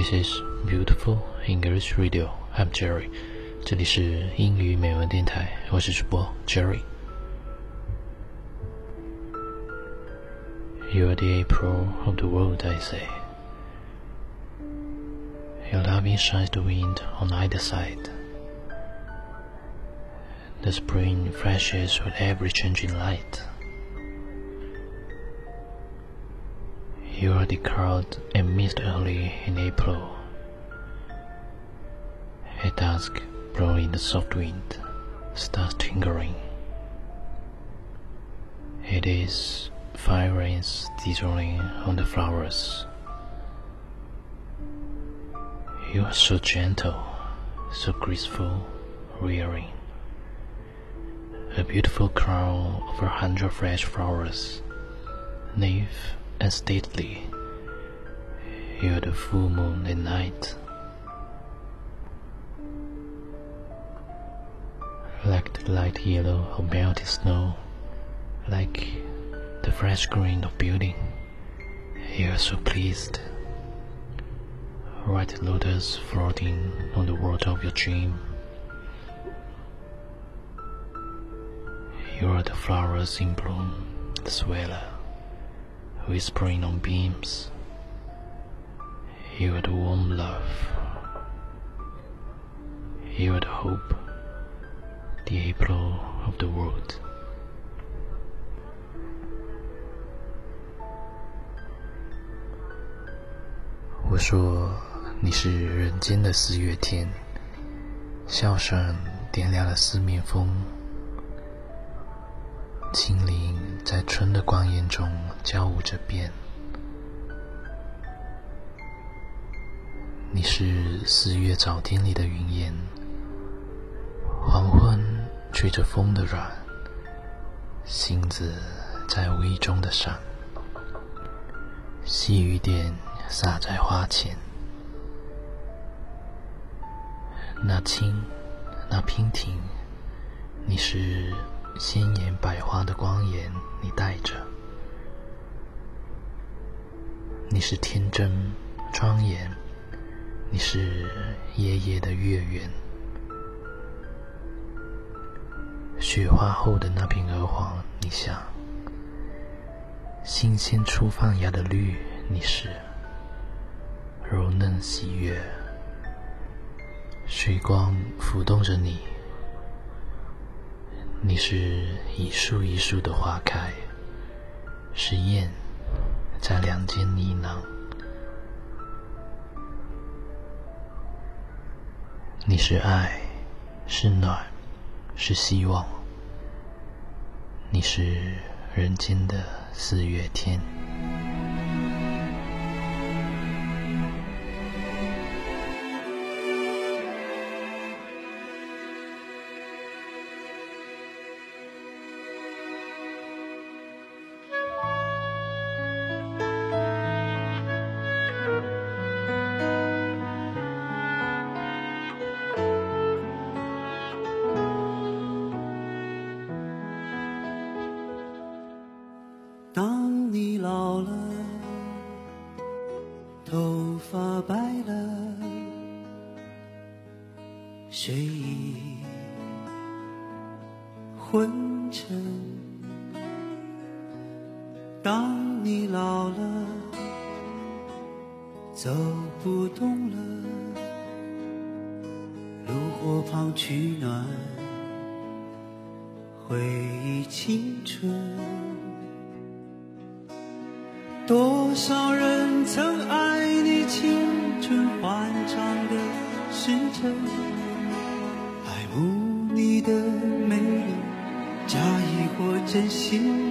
This is beautiful English radio. I'm Jerry. 这里是英语美文电台，我是主播 Jerry。You are the April of the world, I say. Your loving shines the wind on either side. The spring flashes with every changing light. You are the cloud and mist early in April. At dusk, blowing the soft wind, stars tingling. It is fire rains drizzling on the flowers. You are so gentle, so graceful, rearing. A beautiful crown of a hundred fresh flowers, naive and stately. You are the full moon at night. Like the light yellow of melted snow, like the fresh green of building, you are so pleased. White lotus floating on the water of your dream. You are the flowers in bloom, the sweller whispering on beams. You are the warm love. You are the hope, the April of the world. 我说你是人间的四月天，笑声点亮了四面风。青灵 在春的光艳中交舞着变。你是四月早天里的云烟，黄昏吹着风的软，星子在无意中的闪，细雨点洒在花前。那青，那娉婷，你是。鲜艳百花的光颜，你带着；你是天真庄严，你是夜夜的月圆。雪花后的那片鹅黄，你像；新鲜初放芽的绿，你是；柔嫩喜悦，水光浮动着你。你是一树一树的花开，是燕在梁间呢喃。你是爱，是暖，是希望。你是人间的四月天。你老了，头发白了睡意昏沉。当你老了，走不动了，炉火旁取暖，回忆青春。多少人曾爱你青春欢畅的时辰。爱慕你的美丽，假意或真心，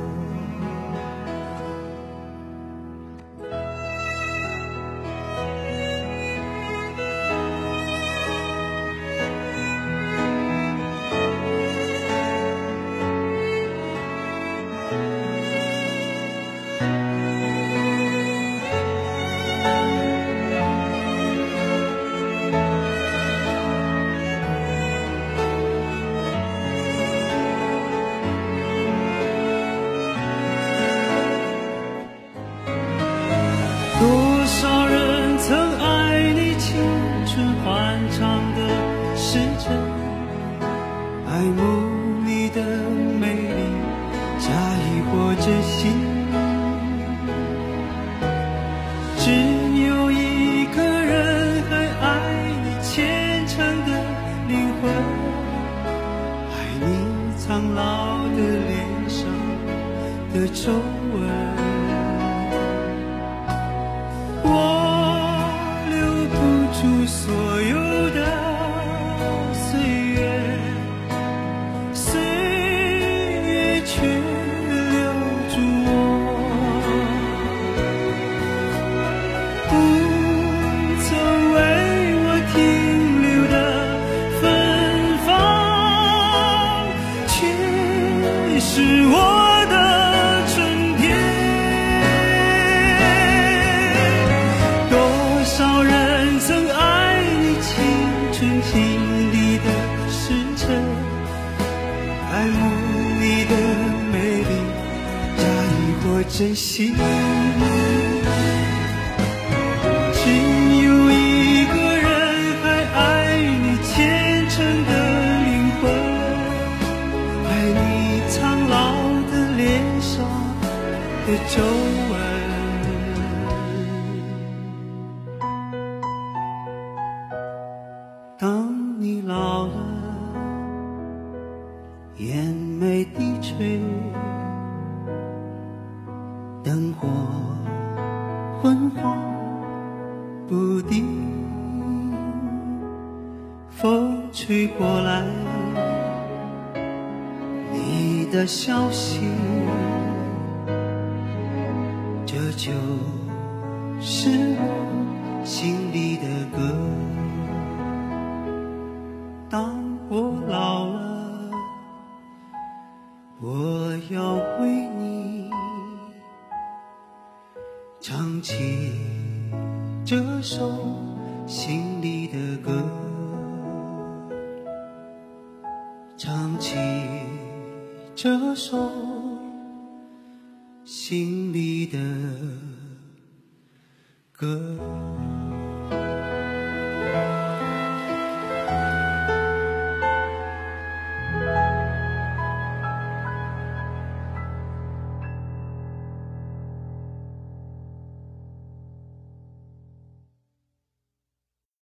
慕你的美丽，假意或真心。只有一个人还爱你虔诚的灵魂，爱你苍老的脸上的皱我的春天。多少人曾爱你青春心里的时辰，爱慕你的美丽，假意或真心。皱纹。当你老了，眼眉低垂。灯火昏黄不定，风吹过来，你的消息，这就是我心里的歌。当我老了，我要为你。唱起这首心里的歌，唱起这首心里的歌。